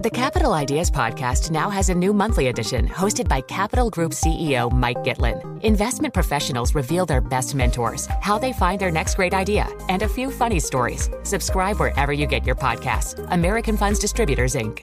The Capital Ideas Podcast now has a new monthly edition hosted by Capital Group CEO Mike Gitlin. Investment professionals reveal their best mentors, how they find their next great idea, and a few funny stories. Subscribe wherever you get your podcasts. American Funds Distributors, Inc.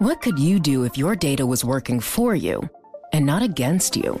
What could you do if your data was working for you and not against you?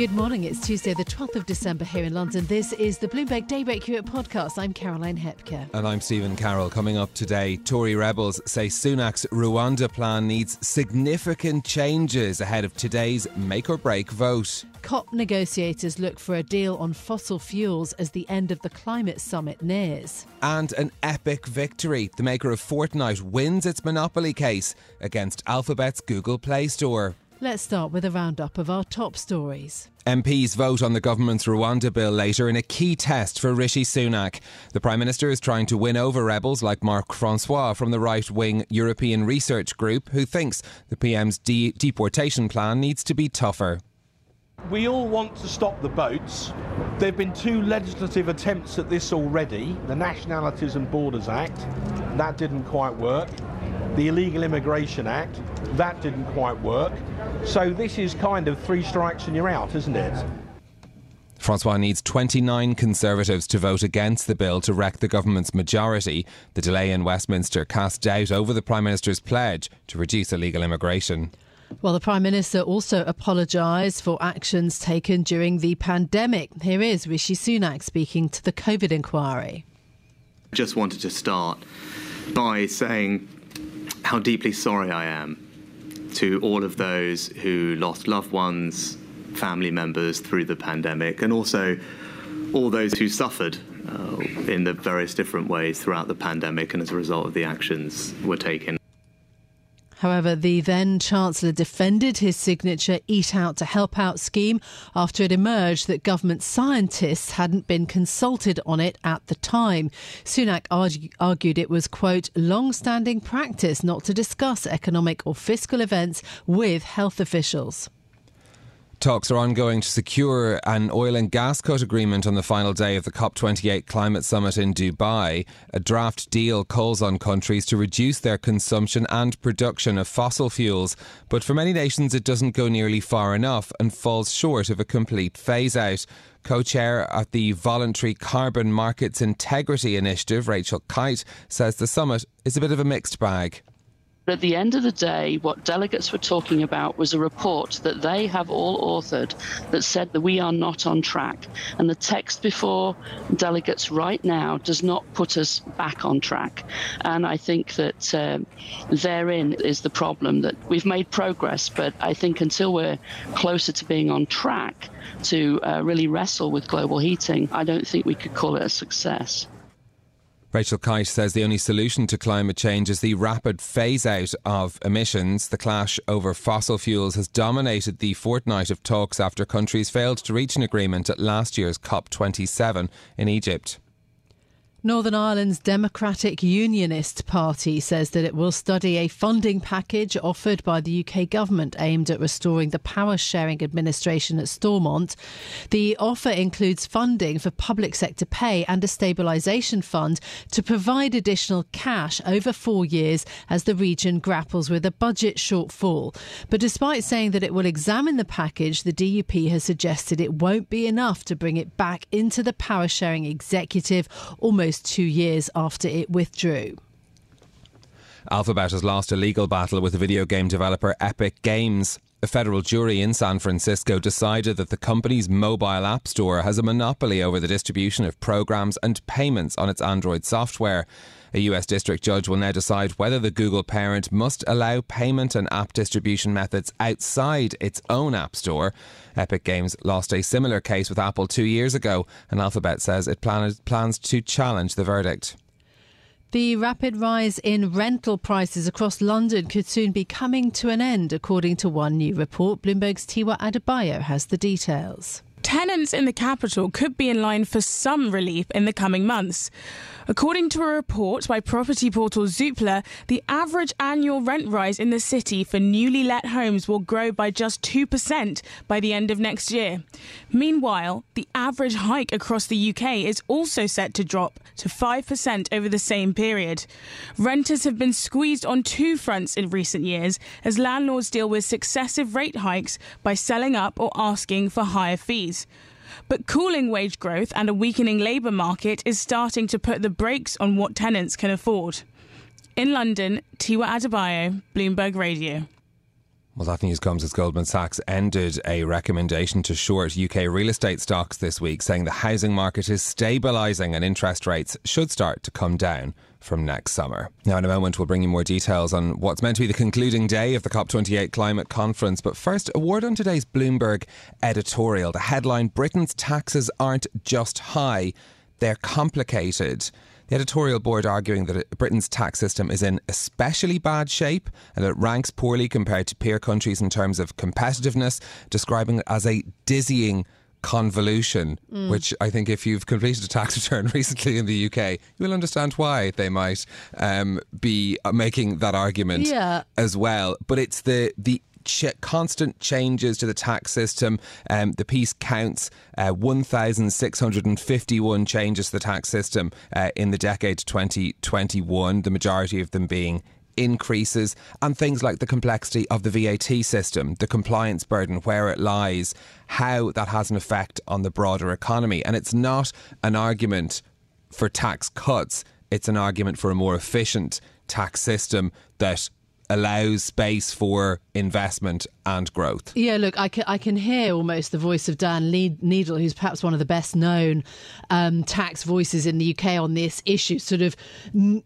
Good morning. It's Tuesday, the 12th of December here in London. This is the Bloomberg Daybreak Europe podcast. I'm Caroline Hepker. And I'm Stephen Carroll. Coming up today, Tory rebels say Sunak's Rwanda plan needs significant changes ahead of today's make or break vote. COP negotiators look for a deal on fossil fuels as the end of the climate summit nears. And an epic victory. The maker of Fortnite wins its monopoly case against Alphabet's Google Play Store. Let's start with a roundup of our top stories. MPs vote on the government's Rwanda bill later in a key test for Rishi Sunak. The Prime Minister is trying to win over rebels like Marc Francois from the right wing European Research Group, who thinks the PM's de- deportation plan needs to be tougher. We all want to stop the boats. There have been two legislative attempts at this already the Nationalities and Borders Act, that didn't quite work. The Illegal Immigration Act, that didn't quite work. So this is kind of three strikes and you're out, isn't it? Francois needs 29 Conservatives to vote against the bill to wreck the government's majority. The delay in Westminster cast doubt over the Prime Minister's pledge to reduce illegal immigration. Well, the Prime Minister also apologised for actions taken during the pandemic. Here is Rishi Sunak speaking to the COVID inquiry. I just wanted to start by saying how deeply sorry I am to all of those who lost loved ones, family members through the pandemic, and also all those who suffered uh, in the various different ways throughout the pandemic and as a result of the actions were taken. However, the then Chancellor defended his signature Eat Out to Help Out scheme after it emerged that government scientists hadn't been consulted on it at the time. Sunak argue, argued it was, quote, long standing practice not to discuss economic or fiscal events with health officials. Talks are ongoing to secure an oil and gas cut agreement on the final day of the COP28 climate summit in Dubai. A draft deal calls on countries to reduce their consumption and production of fossil fuels, but for many nations it doesn't go nearly far enough and falls short of a complete phase out. Co chair at the Voluntary Carbon Markets Integrity Initiative, Rachel Kyte, says the summit is a bit of a mixed bag. But at the end of the day, what delegates were talking about was a report that they have all authored that said that we are not on track. And the text before delegates right now does not put us back on track. And I think that uh, therein is the problem that we've made progress, but I think until we're closer to being on track to uh, really wrestle with global heating, I don't think we could call it a success. Rachel Kyte says the only solution to climate change is the rapid phase out of emissions. The clash over fossil fuels has dominated the fortnight of talks after countries failed to reach an agreement at last year's COP27 in Egypt. Northern Ireland's Democratic Unionist Party says that it will study a funding package offered by the UK government aimed at restoring the power sharing administration at Stormont. The offer includes funding for public sector pay and a stabilisation fund to provide additional cash over four years as the region grapples with a budget shortfall. But despite saying that it will examine the package, the DUP has suggested it won't be enough to bring it back into the power sharing executive almost two years after it withdrew. Alphabet has lost a legal battle with the video game developer Epic Games. A federal jury in San Francisco decided that the company's mobile app store has a monopoly over the distribution of programs and payments on its Android software. A US district judge will now decide whether the Google parent must allow payment and app distribution methods outside its own app store. Epic Games lost a similar case with Apple two years ago, and Alphabet says it plan- plans to challenge the verdict. The rapid rise in rental prices across London could soon be coming to an end, according to one new report. Bloomberg's Tiwa Adebayo has the details. Tenants in the capital could be in line for some relief in the coming months. According to a report by property portal Zoopla, the average annual rent rise in the city for newly let homes will grow by just 2% by the end of next year. Meanwhile, the average hike across the UK is also set to drop to 5% over the same period. Renters have been squeezed on two fronts in recent years as landlords deal with successive rate hikes by selling up or asking for higher fees. But cooling wage growth and a weakening labour market is starting to put the brakes on what tenants can afford. In London, Tiwa Adebayo, Bloomberg Radio. Well, that news comes as Goldman Sachs ended a recommendation to short UK real estate stocks this week, saying the housing market is stabilising and interest rates should start to come down from next summer. Now, in a moment, we'll bring you more details on what's meant to be the concluding day of the COP28 climate conference. But first, a word on today's Bloomberg editorial. The headline Britain's taxes aren't just high, they're complicated. The editorial board arguing that Britain's tax system is in especially bad shape and that it ranks poorly compared to peer countries in terms of competitiveness, describing it as a dizzying convolution, mm. which I think if you've completed a tax return recently in the UK, you will understand why they might um, be making that argument yeah. as well. But it's the the ch- constant changes to the tax system. Um, the piece counts uh, 1,651 changes to the tax system uh, in the decade 2021, the majority of them being increases and things like the complexity of the VAT system, the compliance burden, where it lies, how that has an effect on the broader economy. And it's not an argument for tax cuts, it's an argument for a more efficient tax system that allows space for investment and growth. Yeah, look, I can, I can hear almost the voice of Dan Neidle, who's perhaps one of the best known um, tax voices in the UK on this issue, sort of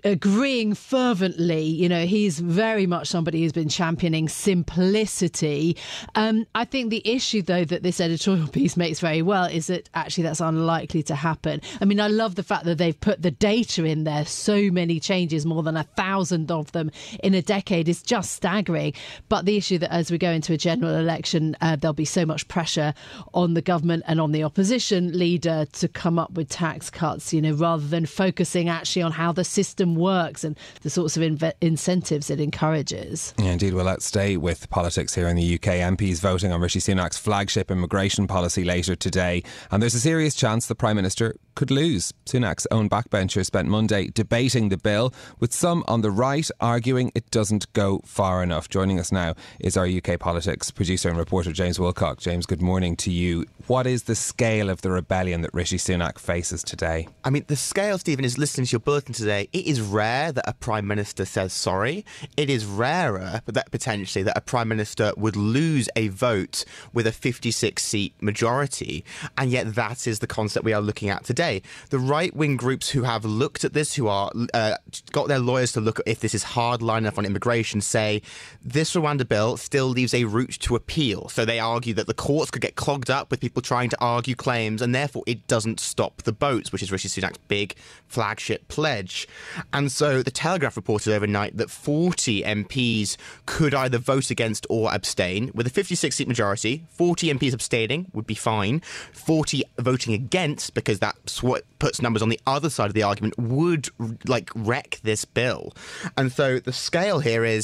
agreeing fervently. You know, he's very much somebody who's been championing simplicity. Um, I think the issue, though, that this editorial piece makes very well is that actually that's unlikely to happen. I mean, I love the fact that they've put the data in there, so many changes, more than a thousand of them in a decade is just staggering. But the issue that as we go into a general election, uh, there'll be so much pressure on the government and on the opposition leader to come up with tax cuts, you know, rather than focusing actually on how the system works and the sorts of incentives it encourages. Yeah, indeed. Well, let's stay with politics here in the UK. MPs voting on Rishi Sunak's flagship immigration policy later today. And there's a serious chance the Prime Minister could lose. Sunak's own backbenchers spent Monday debating the bill, with some on the right arguing it doesn't go far enough. Joining us now is our UK politics producer and reporter James Wilcock. James, good morning to you. What is the scale of the rebellion that Rishi Sunak faces today? I mean, the scale, Stephen, is listening to your bulletin today. It is rare that a prime minister says sorry. It is rarer that potentially that a prime minister would lose a vote with a 56 seat majority, and yet that is the concept we are looking at today today. The right wing groups who have looked at this, who are uh, got their lawyers to look at if this is hard line enough on immigration, say this Rwanda bill still leaves a route to appeal. So they argue that the courts could get clogged up with people trying to argue claims, and therefore it doesn't stop the boats, which is Rishi Sunak's big flagship pledge. And so the Telegraph reported overnight that 40 MPs could either vote against or abstain. With a 56 seat majority, 40 MPs abstaining would be fine. 40 voting against, because that what puts numbers on the other side of the argument would like wreck this bill. And so the scale here is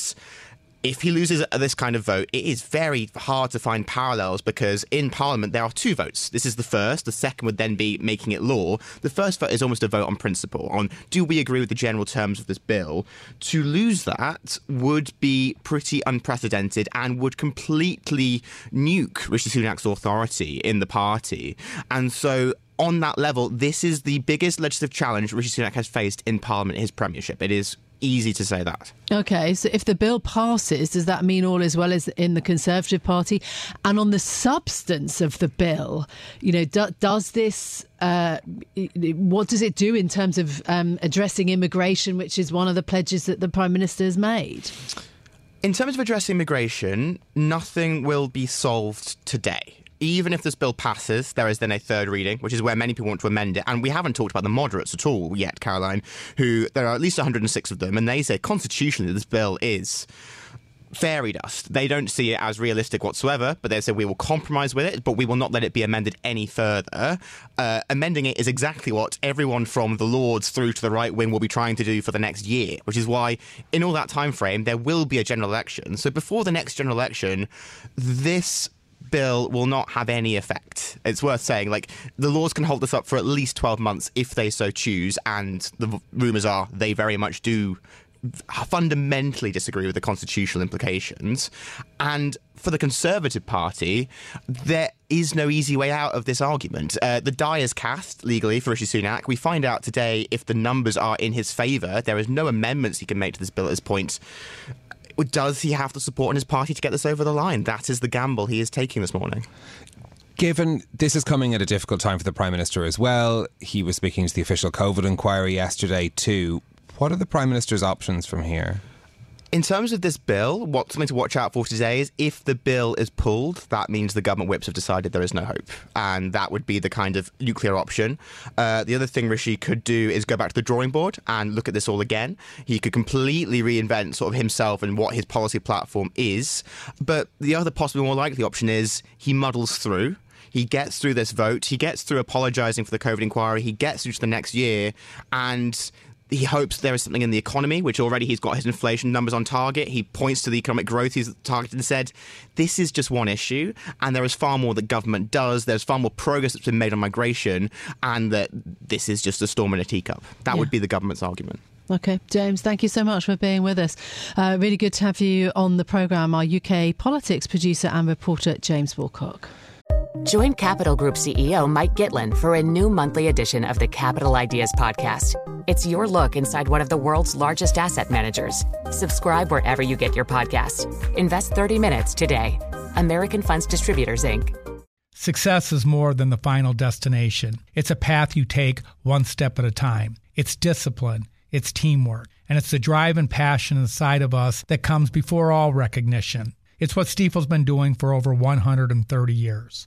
if he loses this kind of vote, it is very hard to find parallels because in Parliament there are two votes. This is the first. The second would then be making it law. The first vote is almost a vote on principle, on do we agree with the general terms of this bill. To lose that would be pretty unprecedented and would completely nuke Rishi Sunak's authority in the party. And so on that level, this is the biggest legislative challenge Rishi Sunak has faced in Parliament his premiership. It is easy to say that. Okay, so if the bill passes, does that mean all as well as in the Conservative Party? And on the substance of the bill, you know, do, does this, uh, what does it do in terms of um, addressing immigration, which is one of the pledges that the Prime Minister has made? In terms of addressing immigration, nothing will be solved today even if this bill passes, there is then a third reading, which is where many people want to amend it. And we haven't talked about the moderates at all yet, Caroline, who there are at least 106 of them, and they say constitutionally this bill is fairy dust. They don't see it as realistic whatsoever, but they say we will compromise with it, but we will not let it be amended any further. Uh, amending it is exactly what everyone from the Lords through to the right wing will be trying to do for the next year, which is why in all that time frame there will be a general election. So before the next general election, this bill will not have any effect. It's worth saying, like, the laws can hold this up for at least 12 months if they so choose, and the rumours are they very much do fundamentally disagree with the constitutional implications. And for the Conservative Party, there is no easy way out of this argument. Uh, the die is cast legally for Rishi Sunak. We find out today if the numbers are in his favour. There is no amendments he can make to this bill at this point. Does he have the support in his party to get this over the line? That is the gamble he is taking this morning given this is coming at a difficult time for the Prime Minister as well, he was speaking to the official COVID inquiry yesterday too. What are the Prime Minister's options from here? In terms of this bill, what's something to watch out for today is if the bill is pulled, that means the government whips have decided there is no hope. And that would be the kind of nuclear option. Uh, the other thing Rishi could do is go back to the drawing board and look at this all again. He could completely reinvent sort of himself and what his policy platform is. But the other possibly more likely option is he muddles through. He gets through this vote. He gets through apologising for the COVID inquiry. He gets through to the next year. And he hopes there is something in the economy, which already he's got his inflation numbers on target. He points to the economic growth he's targeted and said, this is just one issue, and there is far more that government does. There's far more progress that's been made on migration, and that this is just a storm in a teacup. That yeah. would be the government's argument. Okay, James, thank you so much for being with us. Uh, really good to have you on the programme, our UK politics producer and reporter, James Wilcock. Join Capital Group CEO Mike Gitlin for a new monthly edition of the Capital Ideas Podcast. It's your look inside one of the world's largest asset managers. Subscribe wherever you get your podcasts. Invest 30 minutes today. American Funds Distributors, Inc. Success is more than the final destination, it's a path you take one step at a time. It's discipline, it's teamwork, and it's the drive and passion inside of us that comes before all recognition. It's what Stifel's been doing for over 130 years.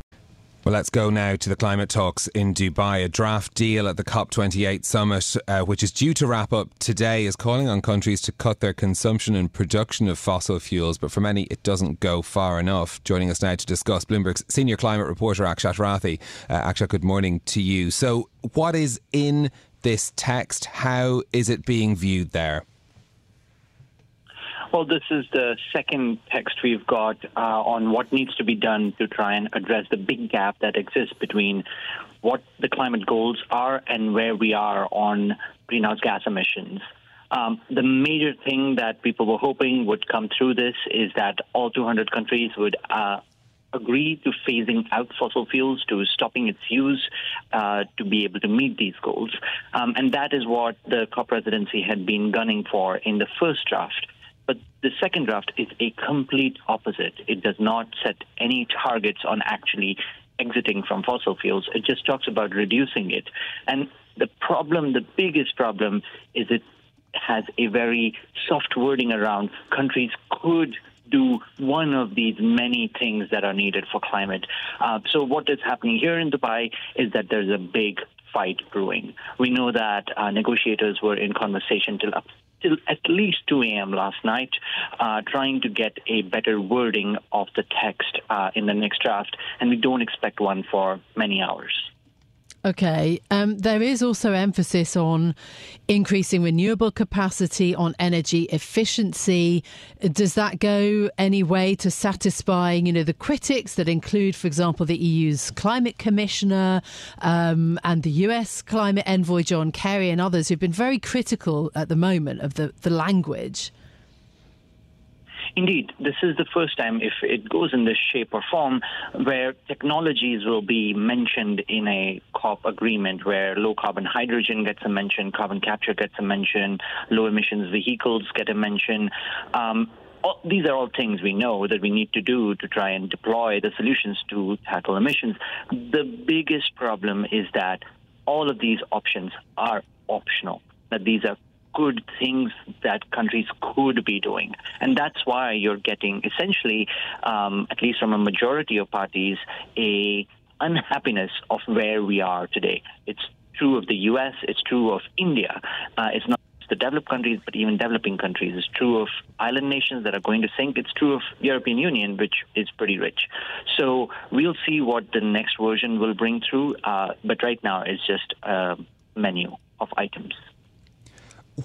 Well, let's go now to the climate talks in Dubai. A draft deal at the COP28 summit, uh, which is due to wrap up today, is calling on countries to cut their consumption and production of fossil fuels. But for many, it doesn't go far enough. Joining us now to discuss Bloomberg's senior climate reporter, Akshat Rathi. Uh, Akshat, good morning to you. So, what is in this text? How is it being viewed there? Well, this is the second text we've got uh, on what needs to be done to try and address the big gap that exists between what the climate goals are and where we are on greenhouse gas emissions. Um, the major thing that people were hoping would come through this is that all 200 countries would uh, agree to phasing out fossil fuels, to stopping its use, uh, to be able to meet these goals. Um, and that is what the COP presidency had been gunning for in the first draft. But the second draft is a complete opposite. It does not set any targets on actually exiting from fossil fuels. It just talks about reducing it. And the problem, the biggest problem, is it has a very soft wording around countries could do one of these many things that are needed for climate. Uh, so what is happening here in Dubai is that there's a big fight brewing. We know that uh, negotiators were in conversation till up till at least 2 a.m. last night, uh, trying to get a better wording of the text uh, in the next draft, and we don't expect one for many hours. Okay. Um, there is also emphasis on increasing renewable capacity, on energy efficiency. Does that go any way to satisfying, you know, the critics that include, for example, the EU's climate commissioner um, and the US climate envoy John Kerry and others who've been very critical at the moment of the, the language? Indeed, this is the first time, if it goes in this shape or form, where technologies will be mentioned in a COP agreement where low carbon hydrogen gets a mention, carbon capture gets a mention, low emissions vehicles get a mention. Um, all, these are all things we know that we need to do to try and deploy the solutions to tackle emissions. The biggest problem is that all of these options are optional, that these are good things that countries could be doing. And that's why you're getting essentially, um, at least from a majority of parties, a unhappiness of where we are today. It's true of the US, it's true of India. Uh, it's not the developed countries, but even developing countries. It's true of island nations that are going to sink. It's true of European Union, which is pretty rich. So we'll see what the next version will bring through. Uh, but right now, it's just a menu of items.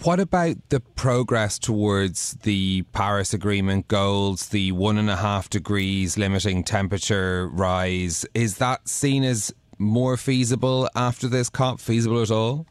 What about the progress towards the Paris Agreement goals, the one and a half degrees limiting temperature rise? Is that seen as more feasible after this COP? Feasible at all?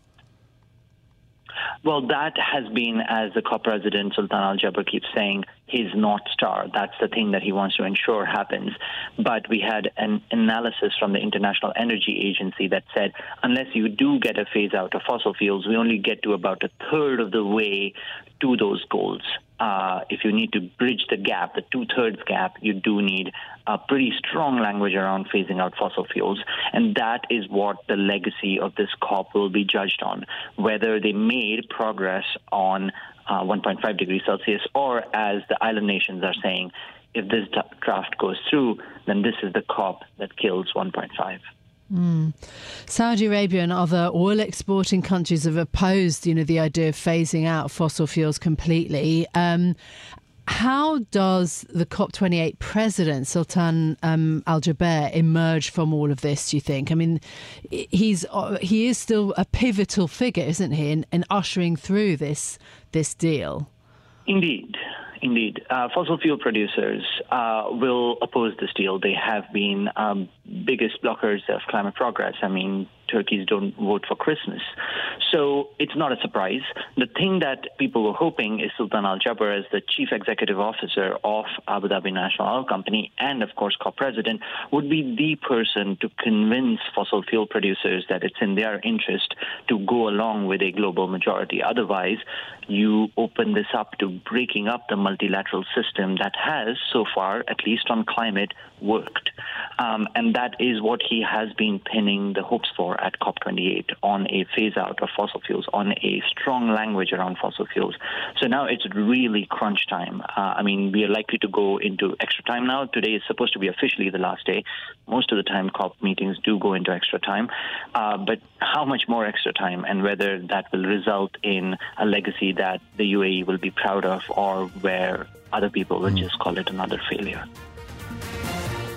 Well, that has been, as the COP president Sultan Al Jaber keeps saying, his North Star. That's the thing that he wants to ensure happens. But we had an analysis from the International Energy Agency that said unless you do get a phase out of fossil fuels, we only get to about a third of the way to those goals. Uh, if you need to bridge the gap, the two thirds gap, you do need a pretty strong language around phasing out fossil fuels. And that is what the legacy of this COP will be judged on whether they made progress on uh, 1.5 degrees Celsius, or as the island nations are saying, if this draft goes through, then this is the COP that kills 1.5. Mm. Saudi Arabia and other oil exporting countries have opposed, you know, the idea of phasing out fossil fuels completely. Um, how does the COP28 president, Sultan um, Al Jaber, emerge from all of this, do you think? I mean, he's uh, he is still a pivotal figure, isn't he, in, in ushering through this this deal? Indeed. Indeed. Uh, fossil fuel producers uh, will oppose this deal. They have been um, biggest blockers of climate progress. I mean, turkeys don't vote for Christmas. So it's not a surprise. The thing that people were hoping is Sultan Al Jaber, as the chief executive officer of Abu Dhabi National Oil Company and, of course, co president, would be the person to convince fossil fuel producers that it's in their interest to go along with a global majority. Otherwise, you open this up to breaking up the multilateral system that has, so far, at least on climate, worked. Um, and that is what he has been pinning the hopes for at COP28 on a phase out of fossil fuels, on a strong language around fossil fuels. So now it's really crunch time. Uh, I mean, we are likely to go into extra time now. Today is supposed to be officially the last day. Most of the time, COP meetings do go into extra time. Uh, but how much more extra time and whether that will result in a legacy that the UAE will be proud of or where other people will mm. just call it another failure.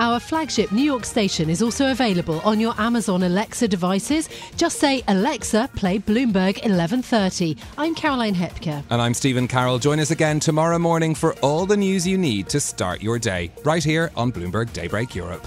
Our flagship New York station is also available on your Amazon Alexa devices. Just say, Alexa, play Bloomberg 1130. I'm Caroline Hepker. And I'm Stephen Carroll. Join us again tomorrow morning for all the news you need to start your day, right here on Bloomberg Daybreak Europe.